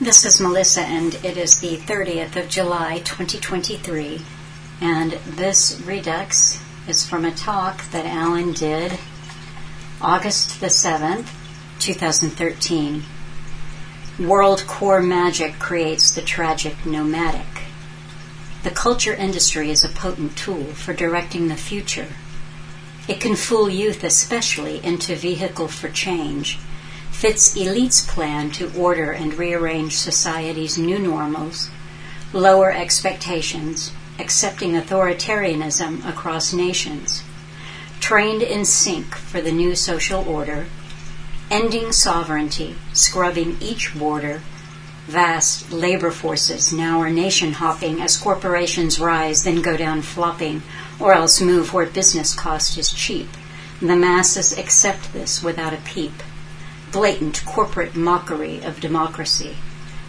This is Melissa, and it is the 30th of July 2023. And this redux is from a talk that Alan did August the 7th, 2013. World Corps' magic creates the tragic nomadic. The culture industry is a potent tool for directing the future. It can fool youth, especially, into vehicle for change fits elites' plan to order and rearrange society's new normals, lower expectations, accepting authoritarianism across nations, trained in sync for the new social order, ending sovereignty, scrubbing each border, vast labor forces now are nation hopping as corporations rise, then go down flopping, or else move where business cost is cheap. The masses accept this without a peep blatant corporate mockery of democracy,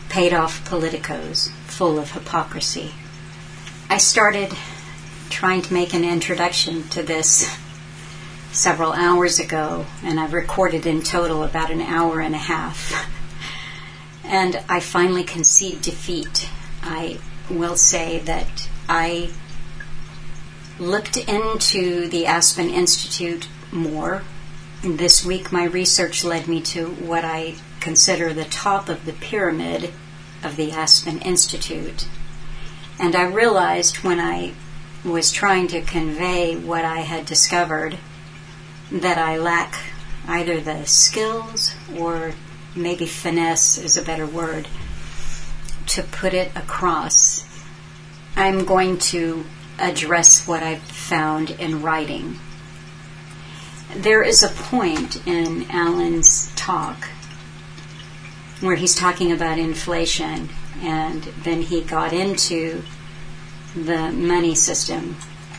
paid off politicos full of hypocrisy. I started trying to make an introduction to this several hours ago, and I've recorded in total about an hour and a half. And I finally concede defeat. I will say that I looked into the Aspen Institute more this week, my research led me to what I consider the top of the pyramid of the Aspen Institute. And I realized when I was trying to convey what I had discovered that I lack either the skills or maybe finesse is a better word to put it across. I'm going to address what I've found in writing there is a point in Alan's talk where he's talking about inflation, and then he got into the money system.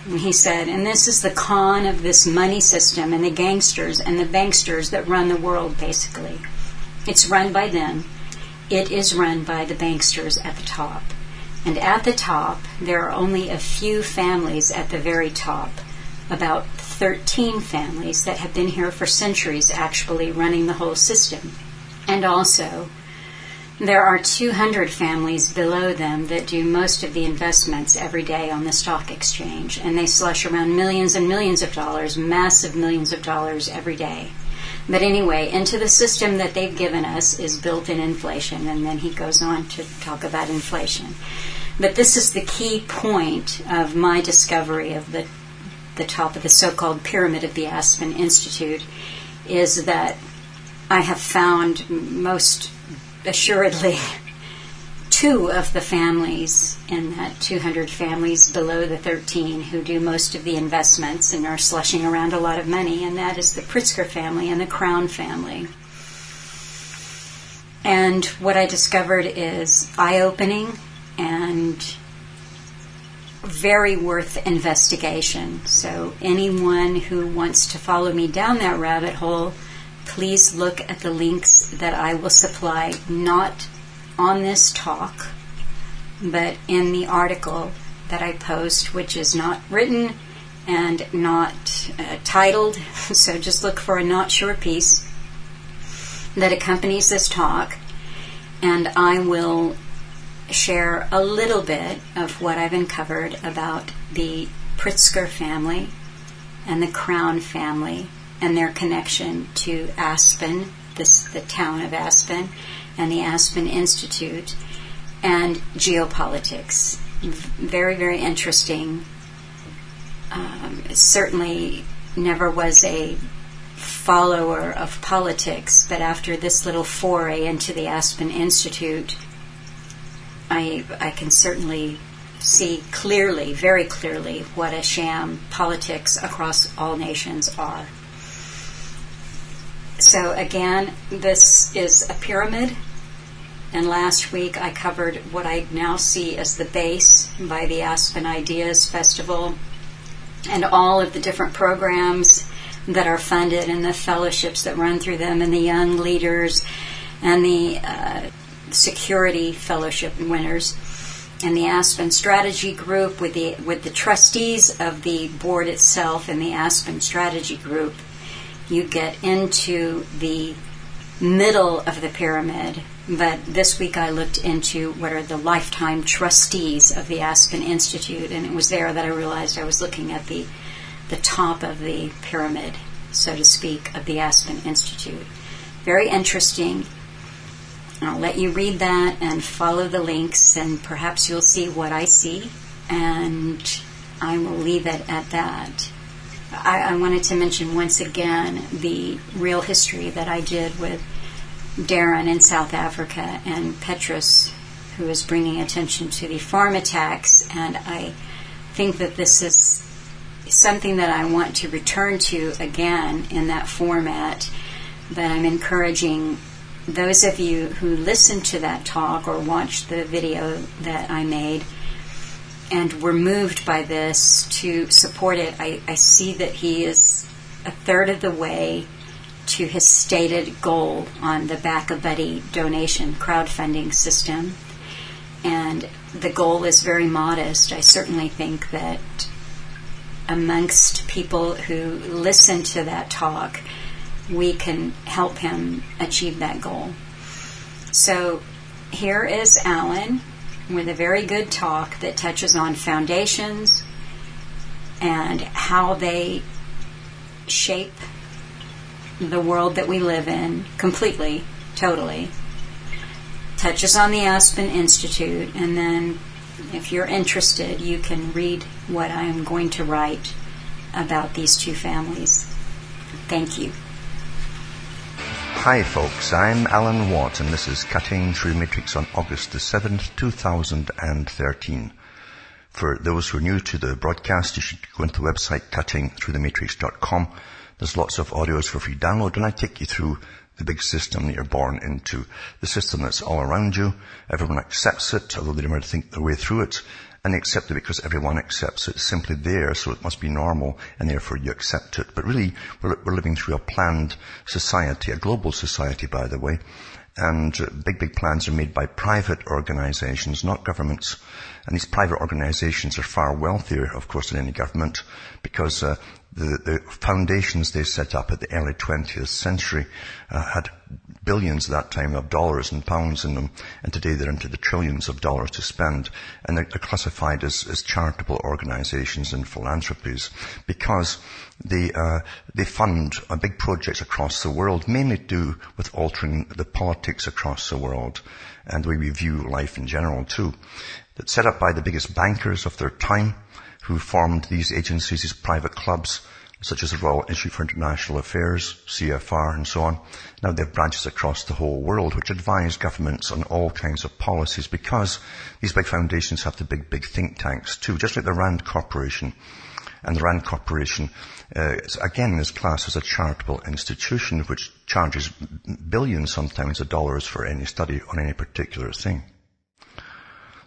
He said, and this is the con of this money system and the gangsters and the banksters that run the world, basically. It's run by them. It is run by the banksters at the top. And at the top, there are only a few families at the very top, about 13 families that have been here for centuries actually running the whole system. And also, there are 200 families below them that do most of the investments every day on the stock exchange, and they slush around millions and millions of dollars, massive millions of dollars every day. But anyway, into the system that they've given us is built in inflation, and then he goes on to talk about inflation. But this is the key point of my discovery of the the top of the so called pyramid of the Aspen Institute is that I have found most assuredly two of the families in that 200 families below the 13 who do most of the investments and are slushing around a lot of money, and that is the Pritzker family and the Crown family. And what I discovered is eye opening and very worth investigation. So, anyone who wants to follow me down that rabbit hole, please look at the links that I will supply, not on this talk, but in the article that I post, which is not written and not uh, titled. So, just look for a not sure piece that accompanies this talk, and I will share a little bit of what I've uncovered about the Pritzker family and the Crown family and their connection to Aspen, this, the town of Aspen, and the Aspen Institute, and geopolitics. Very, very interesting. Um, certainly never was a follower of politics, but after this little foray into the Aspen Institute, I, I can certainly see clearly, very clearly, what a sham politics across all nations are. So, again, this is a pyramid. And last week I covered what I now see as the base by the Aspen Ideas Festival and all of the different programs that are funded and the fellowships that run through them and the young leaders and the uh, security fellowship winners and the Aspen Strategy Group with the with the trustees of the board itself and the Aspen Strategy Group, you get into the middle of the pyramid, but this week I looked into what are the lifetime trustees of the Aspen Institute, and it was there that I realized I was looking at the the top of the pyramid, so to speak, of the Aspen Institute. Very interesting. I'll let you read that and follow the links, and perhaps you'll see what I see, and I will leave it at that. I, I, wanted to mention once again the real history that I did with Darren in South Africa and Petrus, who is bringing attention to the farm attacks. And I think that this is something that I want to return to again in that format. But I'm encouraging those of you who listened to that talk or watched the video that I made and were moved by this to support it. I, I see that he is a third of the way to his stated goal on the Back a Buddy donation crowdfunding system. And the goal is very modest. I certainly think that amongst people who listen to that talk, we can help him achieve that goal. So here is Alan with a very good talk that touches on foundations and how they shape the world that we live in completely, totally. Touches on the Aspen Institute, and then if you're interested, you can read what I am going to write about these two families. Thank you. Hi folks, I'm Alan Watt and this is Cutting Through Matrix on August the 7th, 2013. For those who are new to the broadcast, you should go into the website cuttingthroughthematrix.com. There's lots of audios for free download and I take you through the big system that you're born into. The system that's all around you. Everyone accepts it, although they never think their way through it and accept it because everyone accepts it. It's simply there, so it must be normal, and therefore you accept it. But really, we're, we're living through a planned society, a global society, by the way, and uh, big, big plans are made by private organizations, not governments. And these private organizations are far wealthier, of course, than any government because uh, the, the, foundations they set up at the early 20th century uh, had billions at that time of dollars and pounds in them, and today they're into the trillions of dollars to spend, and they're, they're classified as, as, charitable organizations and philanthropies because they, uh, they fund uh, big projects across the world, mainly to do with altering the politics across the world and the way we view life in general too. That's set up by the biggest bankers of their time who formed these agencies, these private clubs, such as the Royal Institute for International Affairs, CFR, and so on. Now they have branches across the whole world which advise governments on all kinds of policies because these big foundations have the big, big think tanks too, just like the Rand Corporation. And the Rand Corporation, uh, again, is classed as a charitable institution which charges billions sometimes of dollars for any study on any particular thing.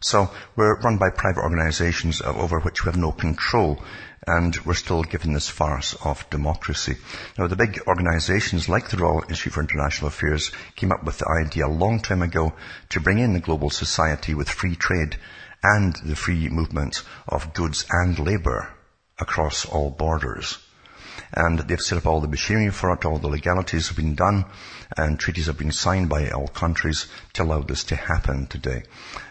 So we're run by private organizations uh, over which we have no control and we're still given this farce of democracy. Now the big organizations like the Royal Institute for International Affairs came up with the idea a long time ago to bring in the global society with free trade and the free movement of goods and labor across all borders and they've set up all the machinery for it, all the legalities have been done, and treaties have been signed by all countries to allow this to happen today.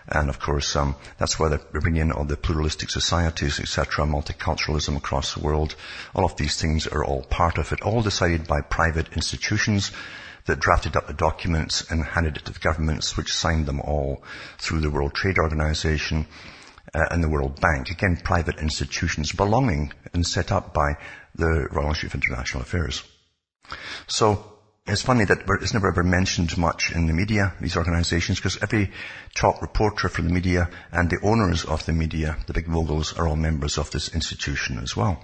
And of course, um, that's why they're bringing in all the pluralistic societies, etc., multiculturalism across the world. All of these things are all part of it, all decided by private institutions that drafted up the documents and handed it to the governments, which signed them all through the World Trade Organization, uh, and the World Bank. Again, private institutions belonging and set up by the Royal Institute of International Affairs. So, it's funny that it's never ever mentioned much in the media, these organizations, because every top reporter for the media and the owners of the media, the big moguls, are all members of this institution as well.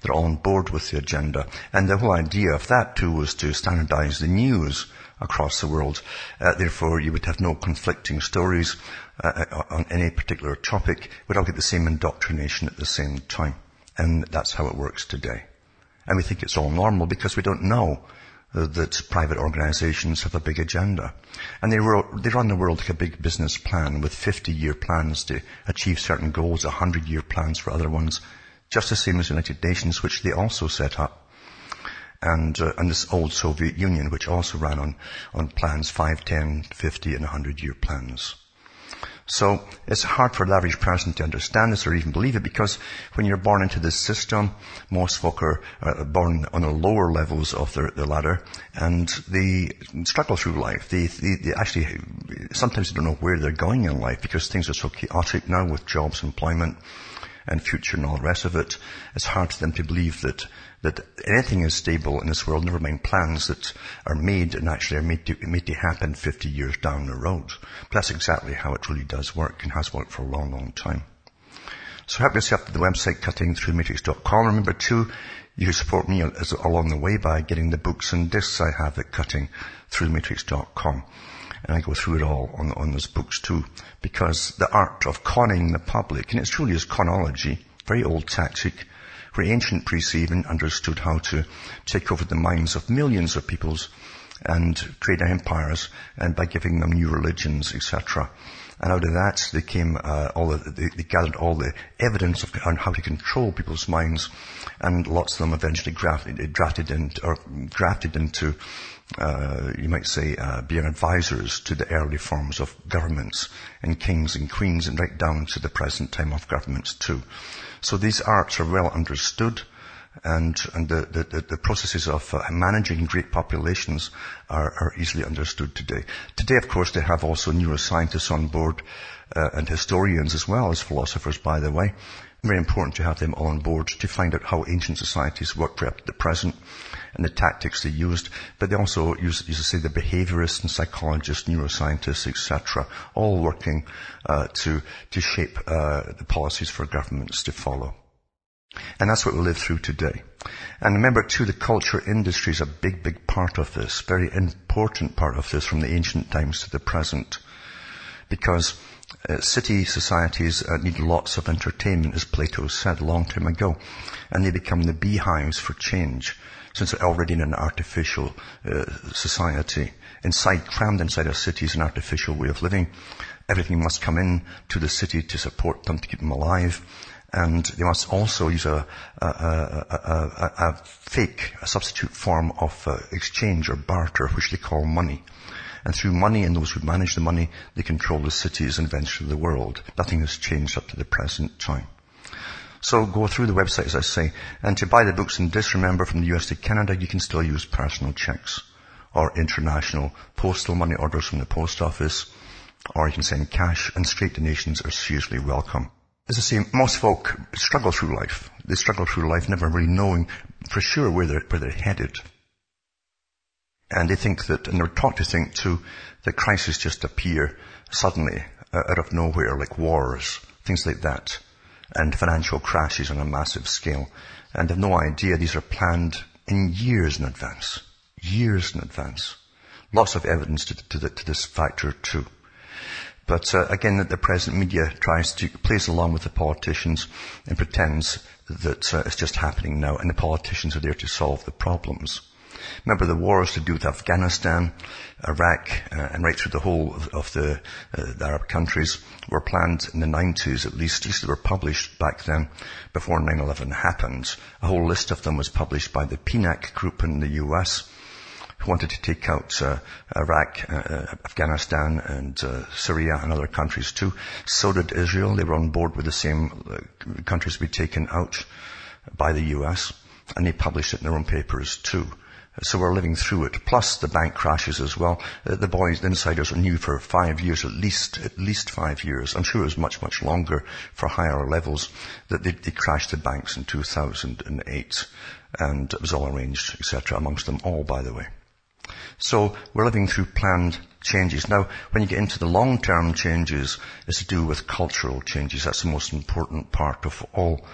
They're all on board with the agenda. And the whole idea of that too was to standardize the news across the world. Uh, therefore, you would have no conflicting stories uh, uh, on any particular topic. We'd all get the same indoctrination at the same time. And that's how it works today. And we think it's all normal because we don't know uh, that private organizations have a big agenda. And they, ro- they run the world like a big business plan with 50 year plans to achieve certain goals, 100 year plans for other ones, just the same as the United Nations, which they also set up. and, uh, and this old Soviet Union, which also ran on, on plans 5, 10, 50 and 100 year plans. So it's hard for the average person to understand this or even believe it because when you're born into this system, most folk are, are born on the lower levels of the, the, ladder and they struggle through life. They, they, they, actually, sometimes they don't know where they're going in life because things are so chaotic now with jobs, employment and future and all the rest of it. It's hard for them to believe that that anything is stable in this world, never mind plans that are made and actually are made to, made to happen 50 years down the road. But that's exactly how it really does work and has worked for a long, long time. So help yourself to the website cuttingthroughthematrix.com. Remember too, you support me along the way by getting the books and discs I have at cuttingthroughthematrix.com. And I go through it all on, on those books too, because the art of conning the public, and it truly is conology, very old tactic, where ancient priests even understood how to take over the minds of millions of peoples and create empires and by giving them new religions, etc. And out of that, they came uh, all the, they, they, gathered all the evidence of, on how to control people's minds, and lots of them eventually grafted, drafted in, or grafted into, uh, you might say, uh, being advisors to the early forms of governments and kings and queens, and right down to the present time of governments too. So these arts are well understood and, and the, the, the, processes of uh, managing great populations are, are, easily understood today. Today, of course, they have also neuroscientists on board uh, and historians as well as philosophers, by the way. Very important to have them on board to find out how ancient societies worked to the present and the tactics they used. But they also use, used to say the behaviorists and psychologists, neuroscientists, etc., all working uh, to to shape uh, the policies for governments to follow. And that's what we live through today. And remember too, the culture industry is a big, big part of this, very important part of this from the ancient times to the present. Because uh, city societies uh, need lots of entertainment, as Plato said a long time ago, and they become the beehives for change, since they're already in an artificial uh, society. Inside, crammed inside a city is an artificial way of living. Everything must come in to the city to support them, to keep them alive. And they must also use a, a, a, a fake, a substitute form of uh, exchange or barter, which they call money. And through money and those who manage the money, they control the cities and eventually the world. Nothing has changed up to the present time. So go through the website, as I say. And to buy the books and discs, remember from the US to Canada, you can still use personal checks or international postal money orders from the post office or you can send cash and straight donations are seriously welcome. As I say, most folk struggle through life. They struggle through life never really knowing for sure where they're, where they're headed. And they think that, and they're taught to think too, that crises just appear suddenly uh, out of nowhere, like wars, things like that, and financial crashes on a massive scale. And they've no idea these are planned in years in advance. Years in advance. Lots of evidence to, to, the, to this factor too. But uh, again, the present media tries to plays along with the politicians and pretends that uh, it's just happening now, and the politicians are there to solve the problems. Remember the wars to do with Afghanistan, Iraq, uh, and right through the whole of, of the, uh, the, Arab countries were planned in the 90s at least. At least they were published back then before 9-11 happened. A whole list of them was published by the PNAC group in the US who wanted to take out uh, Iraq, uh, uh, Afghanistan, and uh, Syria and other countries too. So did Israel. They were on board with the same countries to be taken out by the U.S. and they published it in their own papers too. So we're living through it. Plus the bank crashes as well. Uh, the boys, the insiders knew for five years, at least, at least five years. I'm sure it was much, much longer for higher levels that they, they crashed the banks in 2008. And it was all arranged, etc. amongst them all, by the way. So we're living through planned changes. Now, when you get into the long-term changes, it's to do with cultural changes. That's the most important part of all,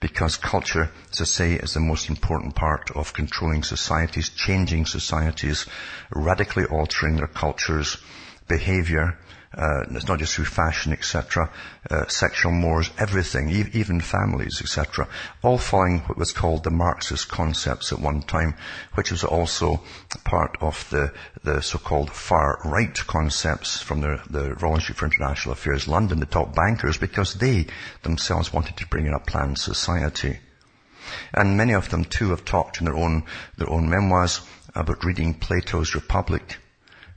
because culture, as I say, is the most important part of controlling societies, changing societies, radically altering their cultures, behavior, uh, it's not just through fashion, etc. Uh, sexual mores, everything, e- even families, etc. All following what was called the Marxist concepts at one time, which was also part of the, the so-called far right concepts from the, the Royal Institute for International Affairs, London, the top bankers, because they themselves wanted to bring in a planned society. And many of them too have talked in their own, their own memoirs about reading Plato's Republic.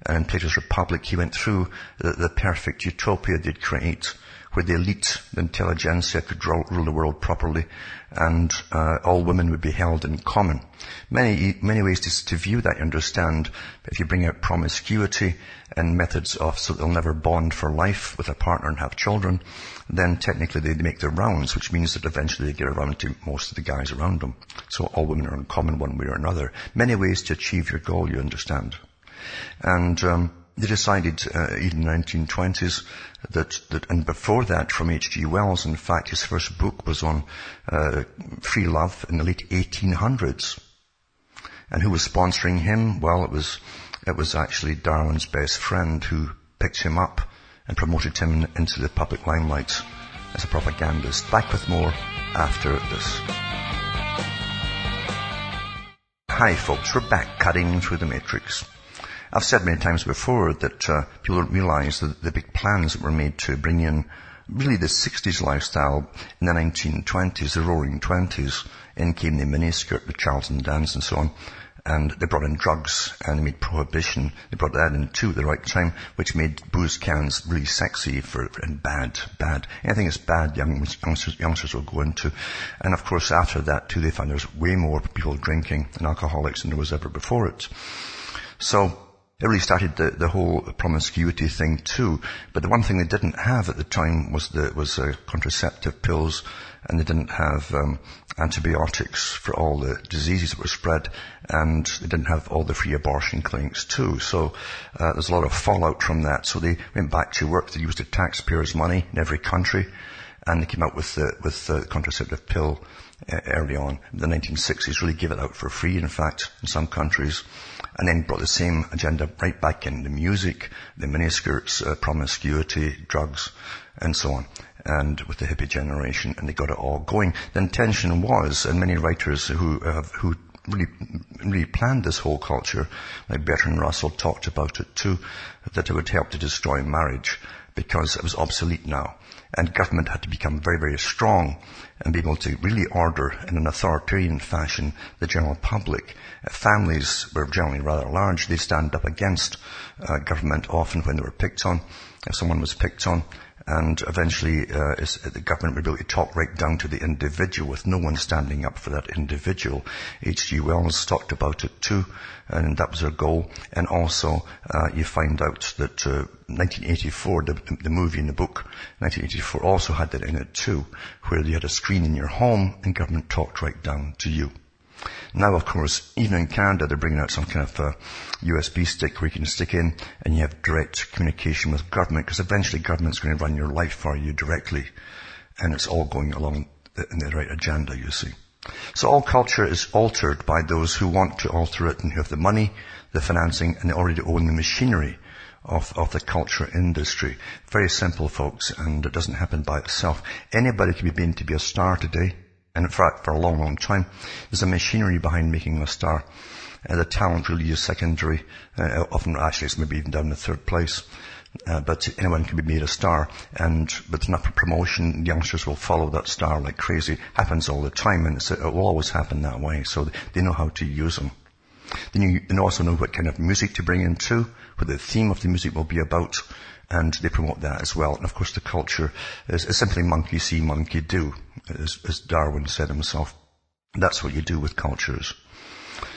And in Plato's Republic, he went through the, the perfect utopia they'd create where the elite, the intelligentsia could rule the world properly and uh, all women would be held in common. Many, many ways to, to view that, you understand, if you bring out promiscuity and methods of so they'll never bond for life with a partner and have children, then technically they make their rounds, which means that eventually they get around to most of the guys around them. So all women are in common one way or another. Many ways to achieve your goal, you understand. And um, they decided uh, in the 1920s that, that, and before that from H.G. Wells, in fact, his first book was on uh, free love in the late 1800s. And who was sponsoring him? Well, it was it was actually Darwin's best friend who picked him up and promoted him into the public limelight as a propagandist. Back with more after this. Hi folks, we're back cutting through the matrix. I've said many times before that uh, people don't realize that the big plans that were made to bring in really the 60s lifestyle in the 1920s, the roaring 20s, in came the miniskirt, the Charleston dance and so on. And they brought in drugs and they made prohibition. They brought that in too at the right time, which made booze cans really sexy for, and bad, bad. Anything that's bad, young, youngsters, youngsters will go into. And of course after that too, they found there's way more people drinking and alcoholics than there was ever before it. So, it really started the, the whole promiscuity thing too. But the one thing they didn't have at the time was the was uh, contraceptive pills, and they didn't have um, antibiotics for all the diseases that were spread, and they didn't have all the free abortion clinics too. So uh, there's a lot of fallout from that. So they went back to work. They used the taxpayers' money in every country, and they came out with the with the contraceptive pill uh, early on. The 1960s really gave it out for free, in fact, in some countries and then brought the same agenda right back in the music, the miniskirts, uh, promiscuity, drugs, and so on. And with the hippie generation, and they got it all going. The intention was, and many writers who have, who really, really planned this whole culture, like Bertrand Russell talked about it too, that it would help to destroy marriage because it was obsolete now. And government had to become very, very strong and be able to really order in an authoritarian fashion the general public. families were generally rather large. They stand up against uh, government often when they were picked on. If someone was picked on, and eventually uh, is, the government would be able to talk right down to the individual with no one standing up for that individual. H.G. Wells talked about it too, and that was their goal. And also, uh, you find out that uh, 1984, the, the movie and the book, 1984 also had that in it too, where you had a screen in your home and government talked right down to you. Now, of course, even in Canada, they're bringing out some kind of uh, USB stick where you can stick in and you have direct communication with government because eventually government's going to run your life for you directly. And it's all going along in the right agenda, you see. So all culture is altered by those who want to alter it and who have the money, the financing, and they already own the machinery of, of the culture industry. Very simple, folks, and it doesn't happen by itself. Anybody can be made to be a star today in fact for a long, long time. There's a machinery behind making a star. Uh, the talent really is secondary. Uh, often actually it's maybe even down the third place. Uh, but anyone can be made a star and with enough promotion, youngsters will follow that star like crazy. Happens all the time and it will always happen that way. So they know how to use them. Then you, you also know what kind of music to bring in too, what the theme of the music will be about and they promote that as well. And of course the culture is, is simply monkey see, monkey do, as, as, Darwin said himself. That's what you do with cultures.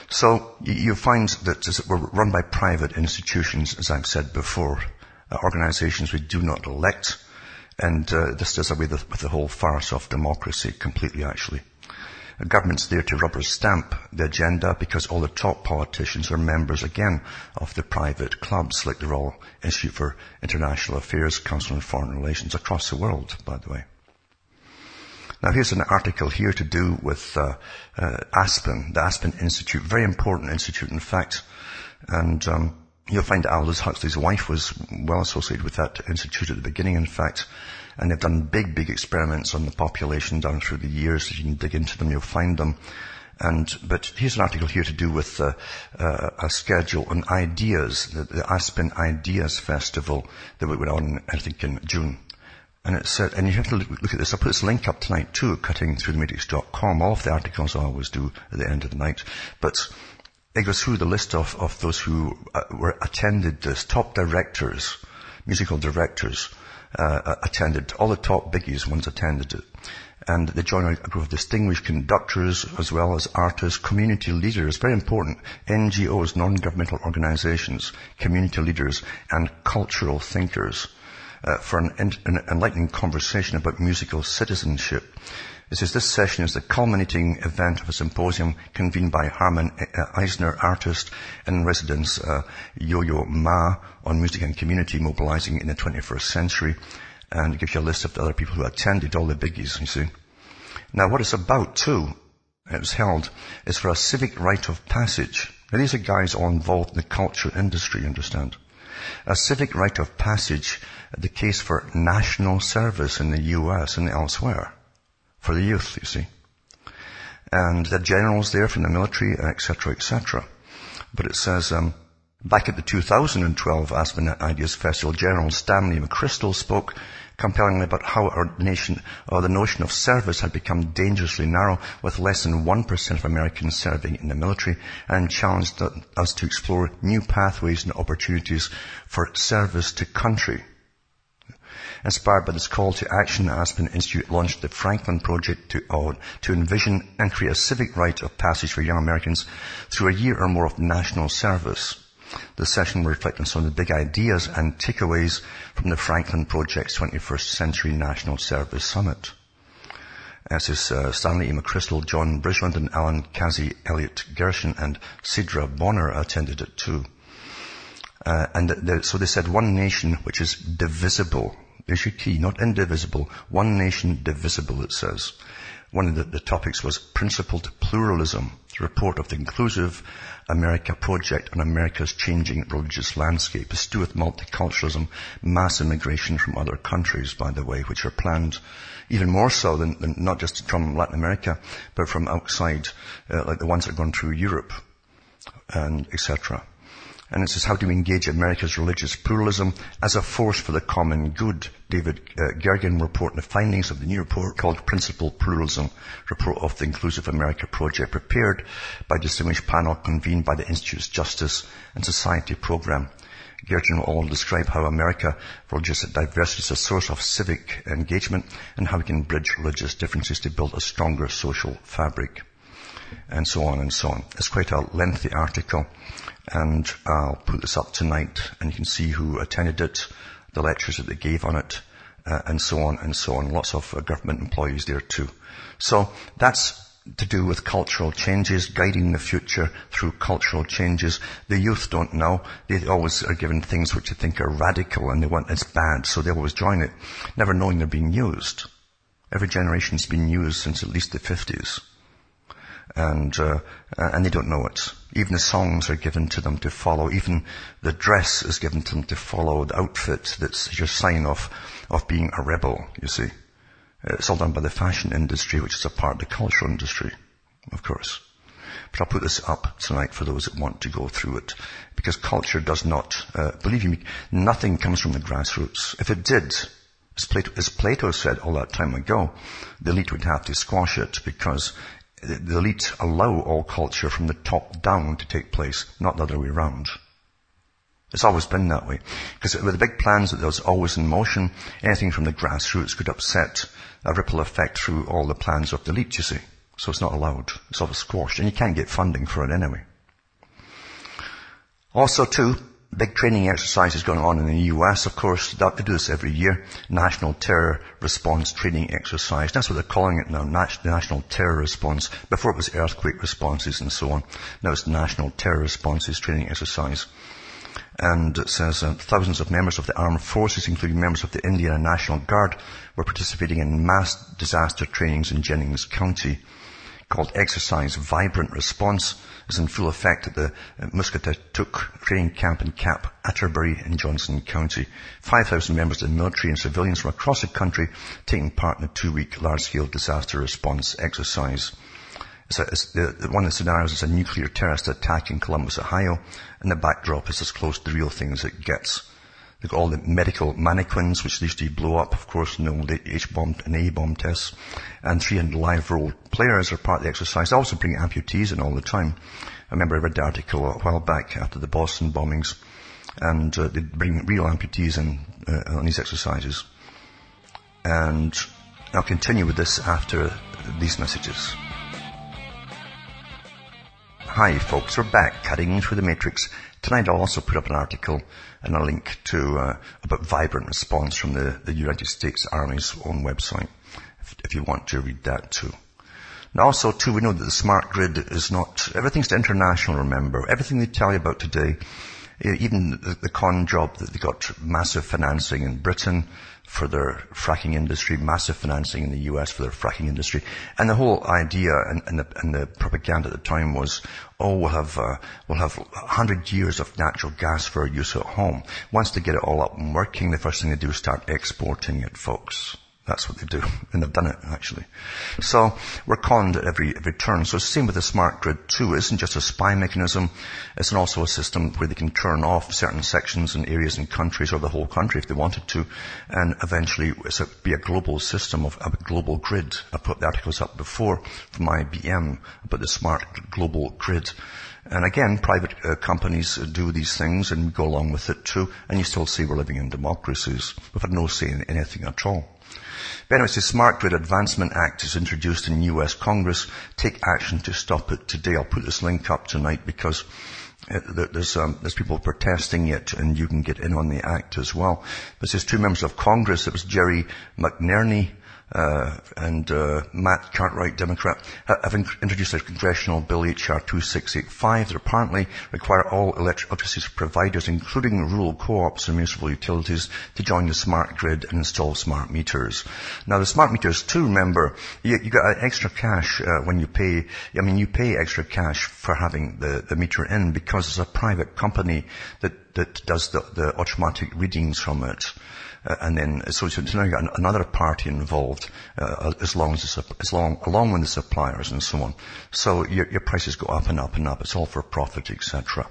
So you, find that we're run by private institutions, as I've said before, uh, organizations we do not elect, and uh, this does away with the whole farce of democracy completely actually. The government's there to rubber stamp the agenda because all the top politicians are members again of the private clubs like the Royal Institute for International Affairs, Council on Foreign Relations across the world, by the way. Now here's an article here to do with uh, uh, Aspen, the Aspen Institute, very important institute in fact, and um, you'll find Aldous Huxley's wife was well associated with that institute at the beginning, in fact, and they've done big, big experiments on the population down through the years. If you can dig into them, you'll find them. And, but here's an article here to do with uh, uh, a schedule on ideas, the, the, Aspen Ideas Festival that we went on, I think, in June. And it said, and you have to look, at this. I'll put this link up tonight too at cuttingthroughthematrix.com. All of the articles I always do at the end of the night. But it goes through the list of, of those who uh, were attended this, top directors, musical directors, uh, attended, all the top biggies ones attended it. And they join a group of distinguished conductors as well as artists, community leaders, very important, NGOs, non-governmental organizations, community leaders, and cultural thinkers uh, for an, an enlightening conversation about musical citizenship. It says this session is the culminating event of a symposium convened by Harman uh, Eisner, artist in residence uh, Yo-Yo Ma on music and community mobilizing in the 21st century. And it gives you a list of the other people who attended, all the biggies, you see. Now what it's about too, it was held, is for a civic rite of passage. Now these are guys all involved in the culture industry, you understand. A civic rite of passage the case for national service in the US and elsewhere for the youth, you see. And the generals there from the military, etc., etc. But it says, um, back at the 2012 Aspen Ideas Festival, General Stanley McChrystal spoke compellingly about how our nation, or the notion of service had become dangerously narrow with less than 1% of Americans serving in the military and challenged us to explore new pathways and opportunities for service to country. Inspired by this call to action, the Aspen Institute launched the Franklin Project to, uh, to envision and create a civic rite of passage for young Americans through a year or more of national service. The session will reflect on some of the big ideas and takeaways from the Franklin Project's 21st Century National Service Summit. As is uh, Stanley E. McChrystal, John Bridgeland, and Alan Khazei, Eliot Gerson, and Sidra Bonner attended it too. Uh, and the, so they said one nation which is divisible there's your key, not indivisible. One nation divisible, it says. One of the, the topics was principled pluralism, the report of the Inclusive America Project on America's changing religious landscape. It's to with multiculturalism, mass immigration from other countries, by the way, which are planned even more so than, than not just from Latin America, but from outside, uh, like the ones that have gone through Europe and etc. And it says, how do we engage America's religious pluralism as a force for the common good? David uh, Gergen reporting the findings of the new report called Principled Pluralism, report of the Inclusive America Project, prepared by a distinguished panel convened by the Institute's Justice and Society program. Gergen will all describe how America religious diversity is a source of civic engagement and how we can bridge religious differences to build a stronger social fabric. And so on and so on. It's quite a lengthy article and I'll put this up tonight and you can see who attended it, the lectures that they gave on it, uh, and so on and so on. Lots of uh, government employees there too. So that's to do with cultural changes, guiding the future through cultural changes. The youth don't know. They always are given things which they think are radical and they want, it's bad, so they always join it, never knowing they're being used. Every generation's been used since at least the 50s and uh, and they don't know it. Even the songs are given to them to follow. Even the dress is given to them to follow. The outfit that's your sign of of being a rebel. You see, it's all done by the fashion industry, which is a part of the cultural industry, of course. But I'll put this up tonight for those that want to go through it, because culture does not. Uh, believe me, nothing comes from the grassroots. If it did, as Plato, as Plato, said all that time ago, the elite would have to squash it because the elite allow all culture from the top down to take place, not the other way around. It's always been that way. Because with the big plans that there's always in motion, anything from the grassroots could upset a ripple effect through all the plans of the elite, you see. So it's not allowed. It's always squashed. And you can't get funding for it anyway. Also too, big training exercises going on in the US, of course. They do this every year. National Terror Response Training Exercise. That's what they're calling it now, National Terror Response. Before it was Earthquake Responses and so on. Now it's National Terror Responses Training Exercise. And it says uh, thousands of members of the armed forces, including members of the Indiana National Guard, were participating in mass disaster trainings in Jennings County called Exercise Vibrant Response is in full effect at the uh, Muscatatuck training camp in Camp Atterbury in Johnson County. 5,000 members of the military and civilians from across the country taking part in a two-week large-scale disaster response exercise. It's a, it's the, one of the scenarios is a nuclear terrorist attack in Columbus, Ohio, and the backdrop is as close to the real thing as it gets. They've got all the medical mannequins, which used to blow up, of course, in the H-bomb and A-bomb tests. And 300 live role players are part of the exercise. They also bring amputees in all the time. I remember I read the article a while back after the Boston bombings. And uh, they bring real amputees in uh, on these exercises. And I'll continue with this after these messages. Hi folks, we're back cutting through the matrix. Tonight I'll also put up an article and a link to uh, about vibrant response from the, the United States Army's own website, if, if you want to read that too. And also too, we know that the smart grid is not, everything's international, remember. Everything they tell you about today, even the, the con job that they got massive financing in Britain, for their fracking industry, massive financing in the US for their fracking industry. And the whole idea and, and, the, and the, propaganda at the time was, oh, we'll have, uh, we'll have 100 years of natural gas for our use at home. Once they get it all up and working, the first thing they do is start exporting it, folks. That's what they do. And they've done it, actually. So, we're conned at every, every turn. So it's the same with the smart grid too. It isn't just a spy mechanism. It's also a system where they can turn off certain sections and areas and countries or the whole country if they wanted to. And eventually it's a, be a global system of, a global grid. I put the articles up before from IBM about the smart global grid. And again, private uh, companies do these things and go along with it too. And you still see we're living in democracies. We've had no say in anything at all. But the Smart Grid Advancement Act is introduced in US Congress. Take action to stop it today. I'll put this link up tonight because uh, there's, um, there's people protesting it and you can get in on the act as well. But there's two members of Congress. It was Jerry McNerney uh, and uh, Matt Cartwright, Democrat, have introduced a congressional bill HR 2685 that apparently require all electricity providers, including rural co-ops and municipal utilities, to join the smart grid and install smart meters. Now, the smart meters, too, remember, you, you got extra cash uh, when you pay. I mean, you pay extra cash for having the, the meter in because it's a private company that that does the, the automatic readings from it. Uh, and then, so, so now you've got another party involved, uh, as long as, the, as long, along with the suppliers and so on. So your, your prices go up and up and up. It's all for profit, etc.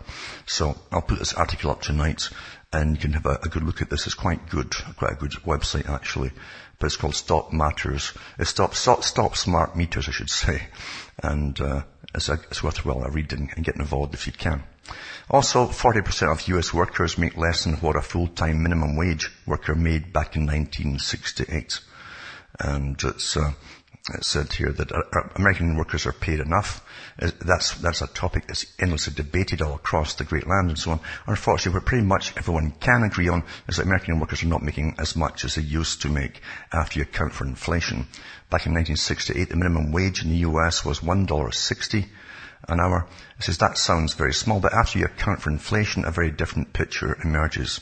So I'll put this article up tonight and you can have a, a, good look at this. It's quite good, quite a good website actually. But it's called Stop Matters. It stops, stop, stop smart meters, I should say. And, uh, it's, a, it's worthwhile read and, and get involved if you can. Also, 40% of US workers make less than what a full-time minimum wage worker made back in 1968. And it's, uh, it said here that uh, uh, American workers are paid enough. Uh, that's, that's a topic that's endlessly debated all across the great land and so on. Unfortunately, what pretty much everyone can agree on is that American workers are not making as much as they used to make after you account for inflation. Back in 1968, the minimum wage in the US was $1.60 an hour. It says that sounds very small, but after you account for inflation, a very different picture emerges.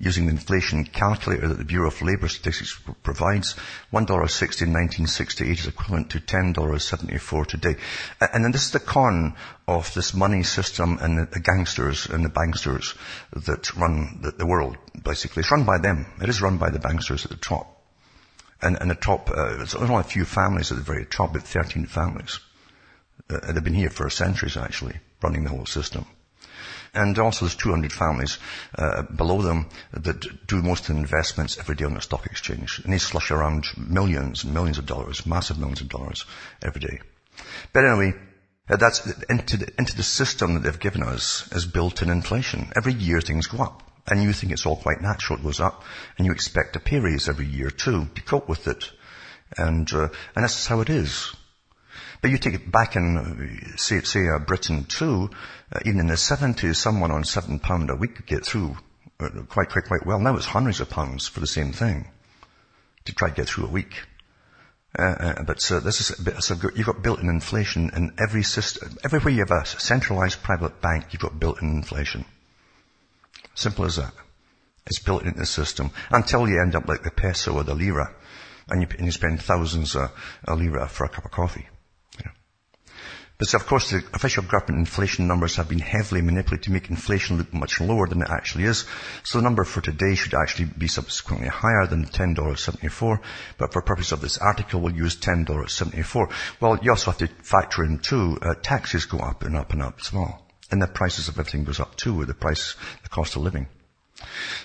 Using the inflation calculator that the Bureau of Labor Statistics provides, $1.60 in 1968 is equivalent to $10.74 today. And then this is the con of this money system and the, gangsters and the banksters that run the, world, basically. It's run by them. It is run by the banksters at the top. And, and the top, uh, it's only a few families at the very top, but 13 families. Uh, they've been here for centuries actually, running the whole system. And also there's 200 families uh, below them that do most of the investments every day on the stock exchange. And they slush around millions and millions of dollars, massive millions of dollars every day. But anyway, uh, that's into the, into the system that they've given us is built in inflation. Every year things go up. And you think it's all quite natural. It goes up. And you expect a pay raise every year too to cope with it. And, uh, and that's how it is. But you take it back in, say, say uh, Britain too, uh, even in the 70s, someone on seven pound a week could get through uh, quite, quite, quite well. Now it's hundreds of pounds for the same thing to try to get through a week. Uh, uh but uh, this is a bit, so you've got built-in inflation in every system. Everywhere you have a centralized private bank, you've got built-in inflation. Simple as that. It's built into the system until you end up like the peso or the lira, and you, and you spend thousands of, a lira for a cup of coffee. But of course the official government inflation numbers have been heavily manipulated to make inflation look much lower than it actually is. So the number for today should actually be subsequently higher than $10.74. But for purpose of this article, we'll use $10.74. Well, you also have to factor in too, uh, taxes go up and up and up as well. And the prices of everything goes up too with the price, the cost of living.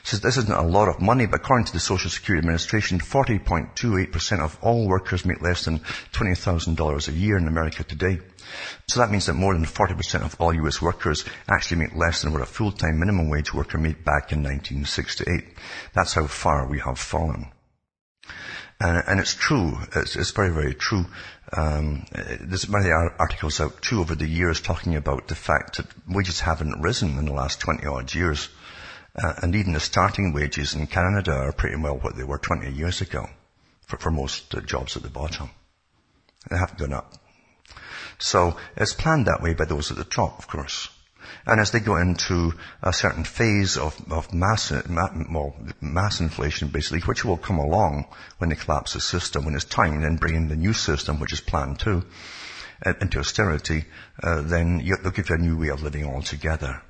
Says this isn't a lot of money, but according to the Social Security Administration, 40.28% of all workers make less than $20,000 a year in America today. So that means that more than 40% of all US workers actually make less than what a full-time minimum wage worker made back in 1968. That's how far we have fallen. And, and it's true. It's, it's, very, very true. Um, there's many articles out too over the years talking about the fact that wages haven't risen in the last 20 odd years. Uh, and even the starting wages in Canada are pretty well what they were 20 years ago for, for most uh, jobs at the bottom. They haven't gone up. So it's planned that way by those at the top, of course. And as they go into a certain phase of, of mass, well, mass inflation basically, which will come along when they collapse the system, when it's time, then bring in the new system, which is planned too, uh, into austerity, uh, then they'll give you a new way of living altogether.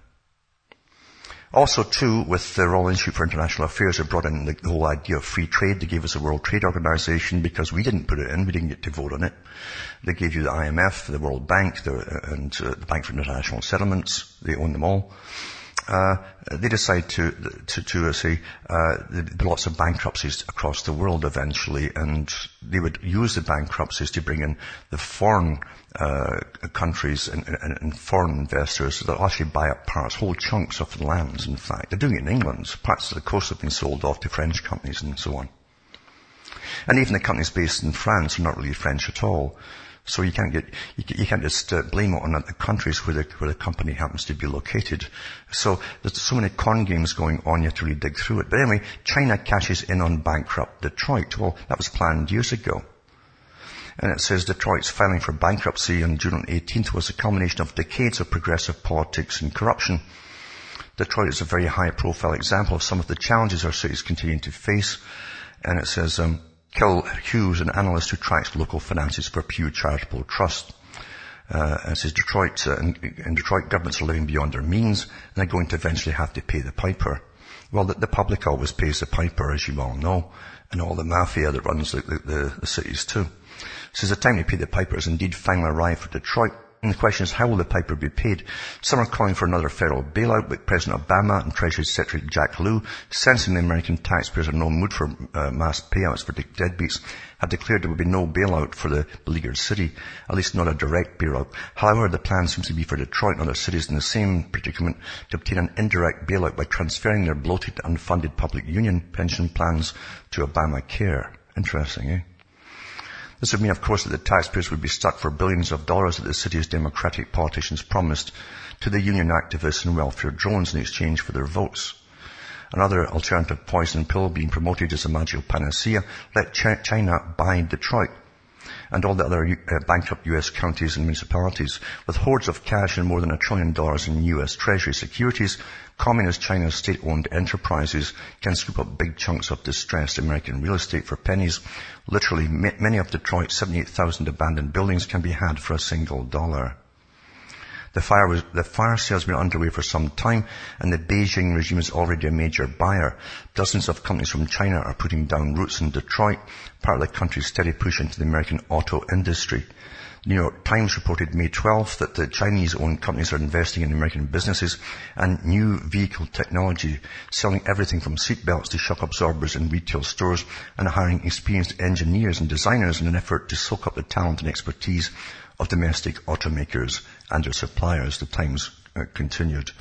Also too, with the Royal Institute for International Affairs, they brought in the, the whole idea of free trade. They gave us a World Trade Organization because we didn't put it in. We didn't get to vote on it. They gave you the IMF, the World Bank, the, and uh, the Bank for International Settlements. They own them all. Uh, they decide to to, to uh, say uh, lots of bankruptcies across the world eventually, and they would use the bankruptcies to bring in the foreign uh, countries and, and, and, foreign investors that actually buy up parts, whole chunks of the lands. In fact, they're doing it in England. Parts of the coast have been sold off to French companies and so on. And even the companies based in France are not really French at all. So you can't get, you, can't just uh, blame it on the countries where the, where the company happens to be located. So there's so many con games going on, you have to really dig through it. But anyway, China cashes in on bankrupt Detroit. Well, that was planned years ago. And it says Detroit's filing for bankruptcy on June 18th was a culmination of decades of progressive politics and corruption. Detroit is a very high profile example of some of the challenges our cities continue to face. And it says, um, Kel Hughes, an analyst who tracks local finances for Pew Charitable Trust. Uh, and says Detroit, uh, in, Detroit, governments are living beyond their means, and they're going to eventually have to pay the piper. Well, the, the public always pays the piper, as you all know, and all the mafia that runs the, the, the cities too. Says the time to pay the piper has indeed finally arrived for Detroit, and the question is, how will the piper be paid? Some are calling for another federal bailout, but President Obama and Treasury Secretary Jack Lew, sensing the American taxpayers are no mood for uh, mass payouts for deadbeats, have declared there will be no bailout for the beleaguered city, at least not a direct bailout. However, the plan seems to be for Detroit and other cities in the same predicament to obtain an indirect bailout by transferring their bloated, unfunded public union pension plans to Obamacare. Interesting, eh? This would mean, of course, that the taxpayers would be stuck for billions of dollars that the city's Democratic politicians promised to the union activists and welfare drones in exchange for their votes. Another alternative poison pill being promoted as a magical panacea, let China buy Detroit and all the other uh, bankrupt U.S. counties and municipalities. With hordes of cash and more than a trillion dollars in U.S. Treasury securities, Communist China's state-owned enterprises can scoop up big chunks of distressed American real estate for pennies. Literally, many of Detroit's 78,000 abandoned buildings can be had for a single dollar. The fire, was, the fire underway for some time, and the Beijing regime is already a major buyer. Dozens of companies from China are putting down roots in Detroit, part of the country's steady push into the American auto industry. New York Times reported May 12th that the Chinese-owned companies are investing in American businesses and new vehicle technology, selling everything from seatbelts to shock absorbers in retail stores and hiring experienced engineers and designers in an effort to soak up the talent and expertise of domestic automakers and their suppliers, the Times uh, continued.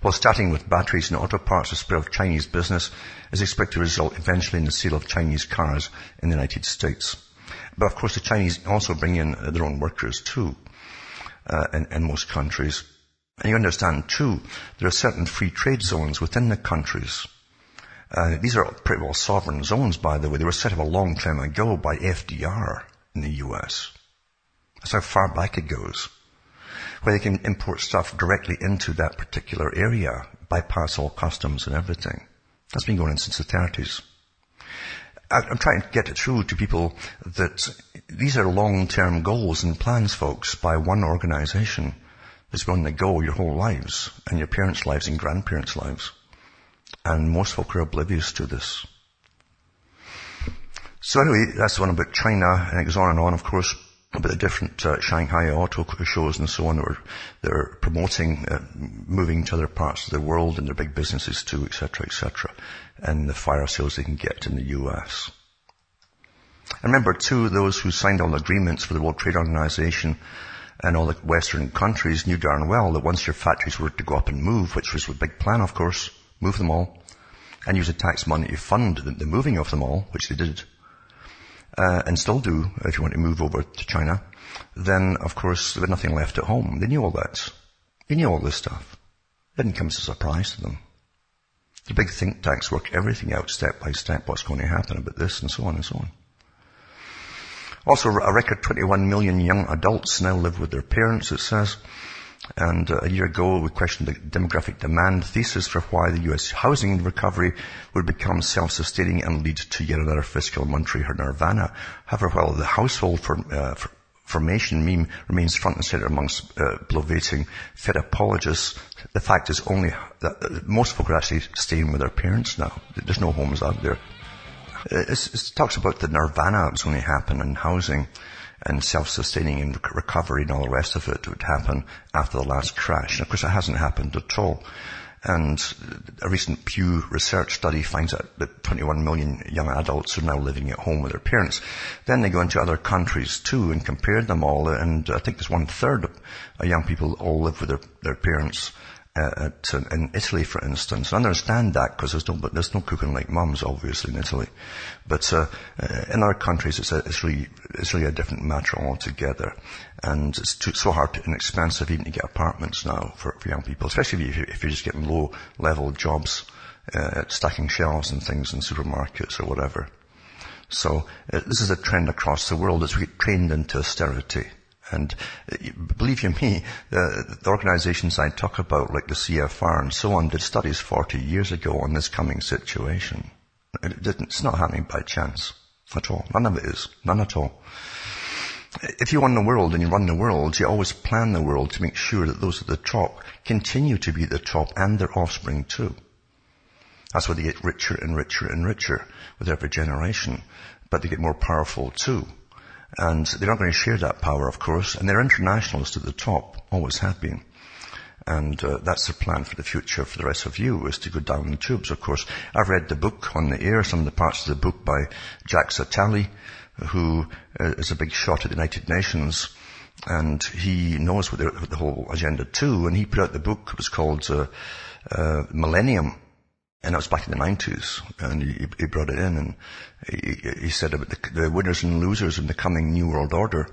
While starting with batteries and auto parts, the spread of Chinese business is expected to result eventually in the sale of Chinese cars in the United States. But of course the Chinese also bring in uh, their own workers too, uh, in, in most countries. And you understand too, there are certain free trade zones within the countries. Uh, these are pretty well sovereign zones, by the way. They were set up a long time ago by FDR in the US. That's how far back it goes. Where they can import stuff directly into that particular area, bypass all customs and everything. That's been going on since the 30s. I'm trying to get it through to people that these are long-term goals and plans, folks, by one organization that's going to go your whole lives and your parents' lives and grandparents' lives. And most folk are oblivious to this. So anyway, that's the one about China, and it goes on and on, of course. About the different uh, Shanghai auto shows and so on that were, they're promoting uh, moving to other parts of the world and their big businesses too, etc., etc., and the fire sales they can get in the U.S. I remember too, those who signed all the agreements for the World Trade Organization and all the Western countries knew darn well that once your factories were to go up and move, which was a big plan, of course, move them all, and use the tax money to fund the, the moving of them all, which they did, uh, and still do if you want to move over to China, then of course there was nothing left at home. They knew all that. They knew all this stuff. It didn't come as a surprise to them. The big think tanks work everything out step by step, what's going to happen about this and so on and so on. Also, a record 21 million young adults now live with their parents, it says. And uh, a year ago, we questioned the demographic demand thesis for why the U.S. housing recovery would become self-sustaining and lead to yet another fiscal monetary nirvana. However, while the household uh, for formation meme remains front and center amongst uh, bloviating Fed apologists, the fact is only that uh, most folk are actually staying with their parents now. There's no homes out there. it talks about the nirvana that's going to happen in housing and self-sustaining and recovery and all the rest of it would happen after the last crash. And of course, it hasn't happened at all. And a recent Pew Research study finds out that 21 million young adults are now living at home with their parents. Then they go into other countries too and compare them all. And I think there's one third of young people all live with their, their parents uh, at, uh, in Italy, for instance. I understand that because there's no, but there's no cooking like mums, obviously, in Italy. But uh, uh, in other countries, it's, a, it's really it's really a different matter altogether, and it's too, so hard and expensive even to get apartments now for, for young people, especially if, you, if you're just getting low level jobs, uh, stacking shelves and things in supermarkets or whatever. So uh, this is a trend across the world as we get trained into austerity. And uh, believe you me, the, the organizations I talk about, like the CFR and so on, did studies 40 years ago on this coming situation. It it's not happening by chance at all. None of it is. None at all. If you run the world and you run the world, you always plan the world to make sure that those at the top continue to be at the top and their offspring too. That's why they get richer and richer and richer with every generation, but they get more powerful too. And they're not going to share that power, of course, and they're internationalists at the top, always have been. And uh, that's the plan for the future for the rest of you, is to go down the tubes, of course. I've read the book on the air, some of the parts of the book by Jacques Attali, who uh, is a big shot at the United Nations, and he knows what the, what the whole agenda too, and he put out the book, it was called uh, uh Millennium, and that was back in the 90s, and he, he brought it in, and he, he said about the, the, winners and losers in the coming New World Order,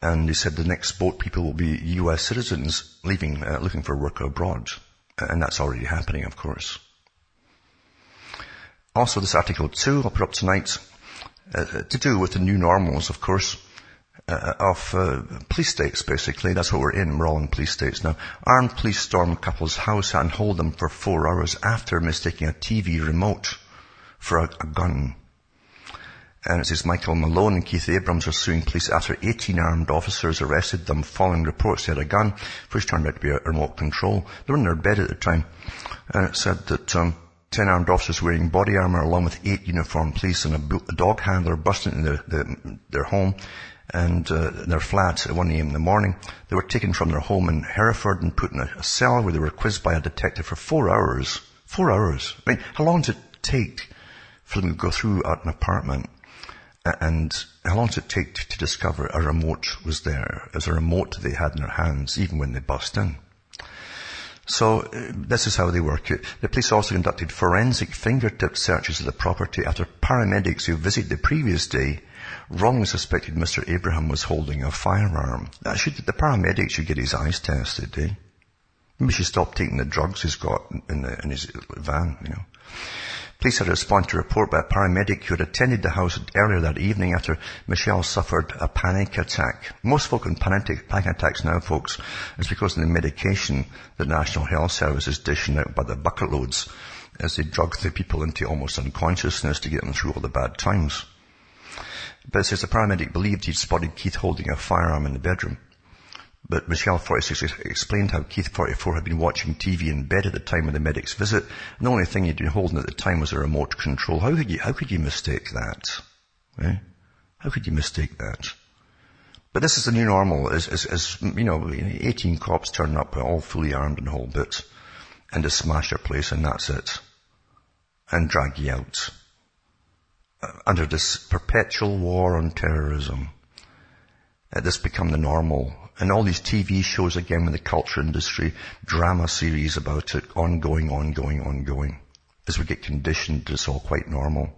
and he said the next boat people will be U.S. citizens leaving, uh, looking for work abroad, and that's already happening, of course. Also, this article too, I'll put up tonight, uh, to do with the new normals, of course, uh, of uh, police states, basically. That's what we're in. We're all in police states now. Armed police storm couple's house and hold them for four hours after mistaking a TV remote for a, a gun. And it says Michael Malone and Keith Abrams are suing police after 18 armed officers arrested them following reports they had a gun, which turned out to be a remote control. They were in their bed at the time. And it said that um, 10 armed officers wearing body armor along with eight uniformed police and a, a dog handler busted into the, the, their home and uh, their flat at 1 a.m. in the morning. They were taken from their home in Hereford and put in a, a cell where they were quizzed by a detective for four hours. Four hours. I mean, how long does it take for them to go through an apartment? And how long does it take to, to discover a remote was there? As a remote they had in their hands, even when they bust in. So uh, this is how they work. The police also conducted forensic fingertip searches of the property after paramedics who visited the previous day wrongly suspected Mr. Abraham was holding a firearm. That should, the paramedic should get his eyes tested, eh? Maybe he should stop taking the drugs he's got in, the, in his van, you know. Police had responded to a report by a paramedic who had attended the house earlier that evening after Michelle suffered a panic attack. Most folk in panic, panic attacks now, folks, is because of the medication the National Health Service is dishing out by the bucket loads as they drug the people into almost unconsciousness to get them through all the bad times. But it says the paramedic believed he'd spotted Keith holding a firearm in the bedroom. But Michelle 46 explained how Keith 44 had been watching TV in bed at the time of the medic's visit, and the only thing he'd been holding at the time was a remote control. How could you, how could you mistake that? Eh? How could you mistake that? But this is the new normal, as, as, as you know, 18 cops turn up, all fully armed and whole bits, and just smash your place and that's it. And drag you out. Under this perpetual war on terrorism. Uh, this become the normal. And all these TV shows again with the culture industry, drama series about it, ongoing, ongoing, ongoing. As we get conditioned, it's all quite normal.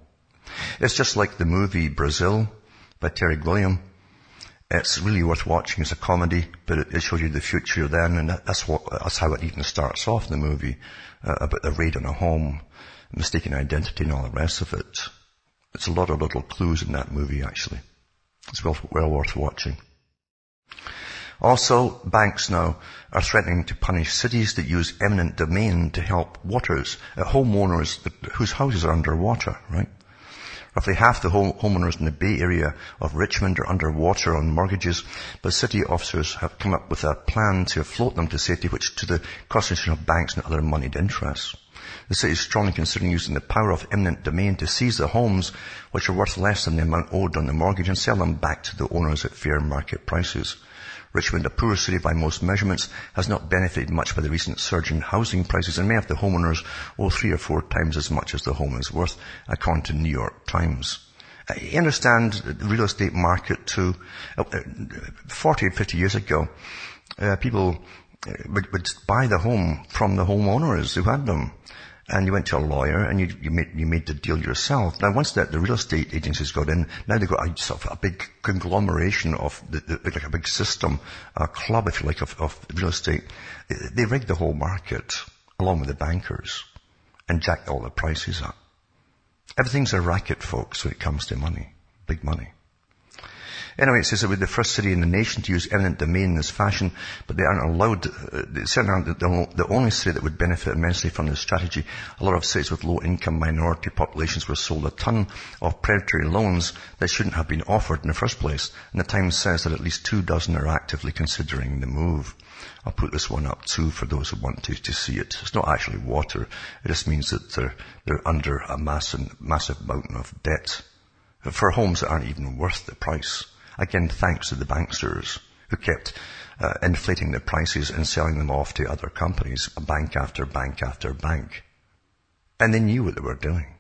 It's just like the movie Brazil by Terry Gilliam. It's really worth watching as a comedy, but it, it shows you the future then, and that's what, that's how it even starts off the movie, uh, about the raid on a home, mistaken identity and all the rest of it. It's a lot of little clues in that movie actually. It's well, well worth watching. Also, banks now are threatening to punish cities that use eminent domain to help waters, uh, homeowners whose houses are underwater, right? Roughly half the home, homeowners in the Bay Area of Richmond are underwater on mortgages, but city officers have come up with a plan to float them to safety, which to the concentration of banks and other moneyed interests. The city is strongly considering using the power of eminent domain to seize the homes which are worth less than the amount owed on the mortgage and sell them back to the owners at fair market prices. Richmond, a poor city by most measurements, has not benefited much by the recent surge in housing prices and many of the homeowners owe three or four times as much as the home is worth, according to the New York Times. I understand the real estate market too. Uh, 40, 50 years ago, uh, people uh, would, would buy the home from the homeowners who had them and you went to a lawyer and you, you made, you made the deal yourself. Now once that the real estate agencies got in, now they've got a, sort of a big conglomeration of, the, the, like a big system, a club if you like of, of real estate. They rigged the whole market along with the bankers and jacked all the prices up. Everything's a racket folks when it comes to money. Big money. Anyway, it says that we're the first city in the nation to use eminent domain in this fashion, but they aren't allowed, uh, they certainly aren't the, only city that would benefit immensely from this strategy. A lot of cities with low income minority populations were sold a ton of predatory loans that shouldn't have been offered in the first place. And the Times says that at least two dozen are actively considering the move. I'll put this one up too for those who want to, to see it. It's not actually water. It just means that they're, they're under a massive, massive mountain of debt for homes that aren't even worth the price. Again, thanks to the banksters who kept uh, inflating the prices and selling them off to other companies, bank after bank after bank. And they knew what they were doing.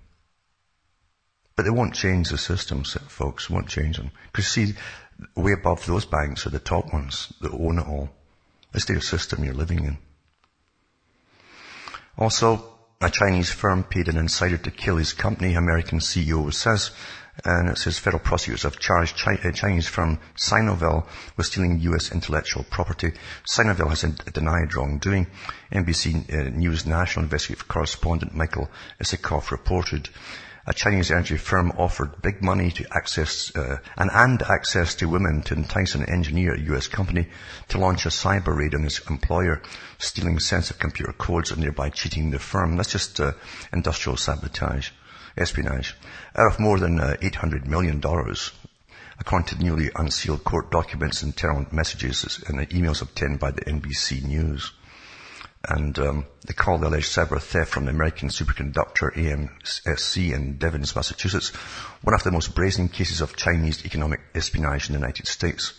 But they won't change the systems, folks, won't change them. Because see, way above those banks are the top ones that own it all. It's their system you're living in. Also, a Chinese firm paid an insider to kill his company, American CEO says and it says federal prosecutors have charged uh, Chinese firm Sinovel with stealing U.S. intellectual property. Sinovel has denied wrongdoing. NBC uh, News national investigative correspondent Michael Isikoff reported a Chinese energy firm offered big money to access uh, and, and access to women to entice an engineer at a U.S. company to launch a cyber raid on his employer, stealing sensitive computer codes and thereby cheating the firm. That's just uh, industrial sabotage espionage, out of more than uh, $800 million, according to newly unsealed court documents, and internal messages, and emails obtained by the NBC News. And um, they call the alleged cyber theft from the American superconductor AMSC in Devens, Massachusetts, one of the most brazen cases of Chinese economic espionage in the United States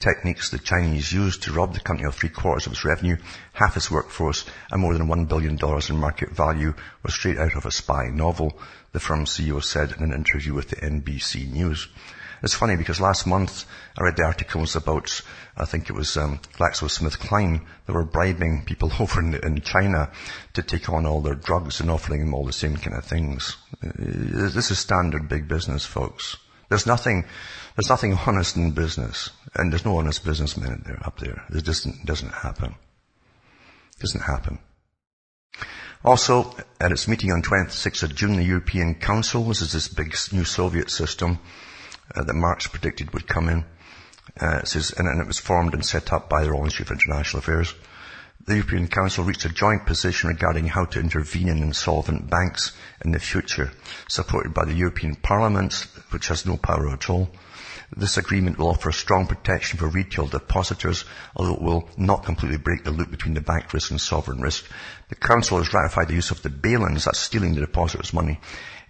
techniques the Chinese used to rob the company of three quarters of its revenue, half its workforce, and more than $1 billion in market value were straight out of a spy novel, the firm's CEO said in an interview with the NBC News. It's funny because last month I read the articles about, I think it was um, GlaxoSmithKline, that were bribing people over in, in China to take on all their drugs and offering them all the same kind of things. Uh, this is standard big business, folks. There's nothing, there's nothing honest in business, and there's no honest businessmen there up there. It just doesn't happen. It doesn't happen. Also, at its meeting on 26th of June, the European Council, this is this big new Soviet system uh, that Marx predicted would come in. Uh, it says, and, and, it was formed and set up by the Royal Institute for International Affairs. The European Council reached a joint position regarding how to intervene in insolvent banks in the future, supported by the European Parliament, which has no power at all, This agreement will offer strong protection for retail depositors, although it will not completely break the loop between the bank risk and sovereign risk. The Council has ratified the use of the bail-ins, that's stealing the depositors' money,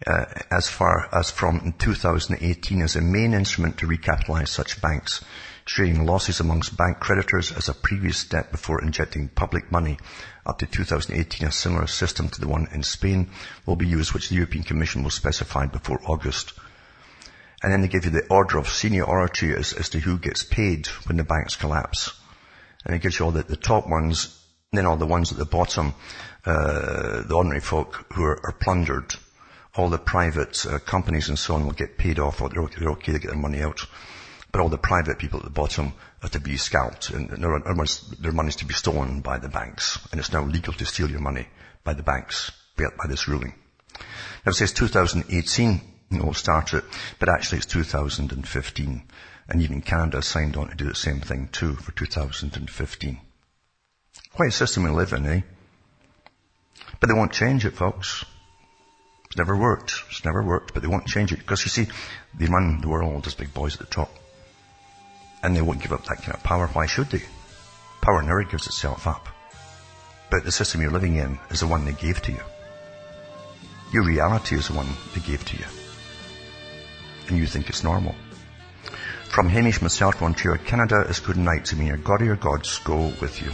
uh, as far as from 2018 as a main instrument to recapitalise such banks. Sharing losses amongst bank creditors as a previous step before injecting public money. Up to 2018, a similar system to the one in Spain will be used, which the European Commission will specify before August. And then they give you the order of seniority as, as to who gets paid when the banks collapse. And it gives you all the, the top ones, then all the ones at the bottom, uh, the ordinary folk who are, are plundered. All the private uh, companies and so on will get paid off, or they're, they're okay to get their money out. But all the private people at the bottom are to be scalped, and their, their money is to be stolen by the banks. And it's now legal to steal your money by the banks by this ruling. Now it says 2018 will start it, but actually it's 2015. And even Canada signed on to do the same thing too for 2015. Quite a system we live in, eh? But they won't change it, folks. It's never worked. It's never worked, but they won't change it. Because you see, they run the world as big boys at the top. And they won't give up that kind of power. Why should they? Power never gives itself up. But the system you're living in is the one they gave to you. Your reality is the one they gave to you and you think it's normal. From Hamish, myself, Ontario, Canada, is good night to me. Your God or your gods go with you.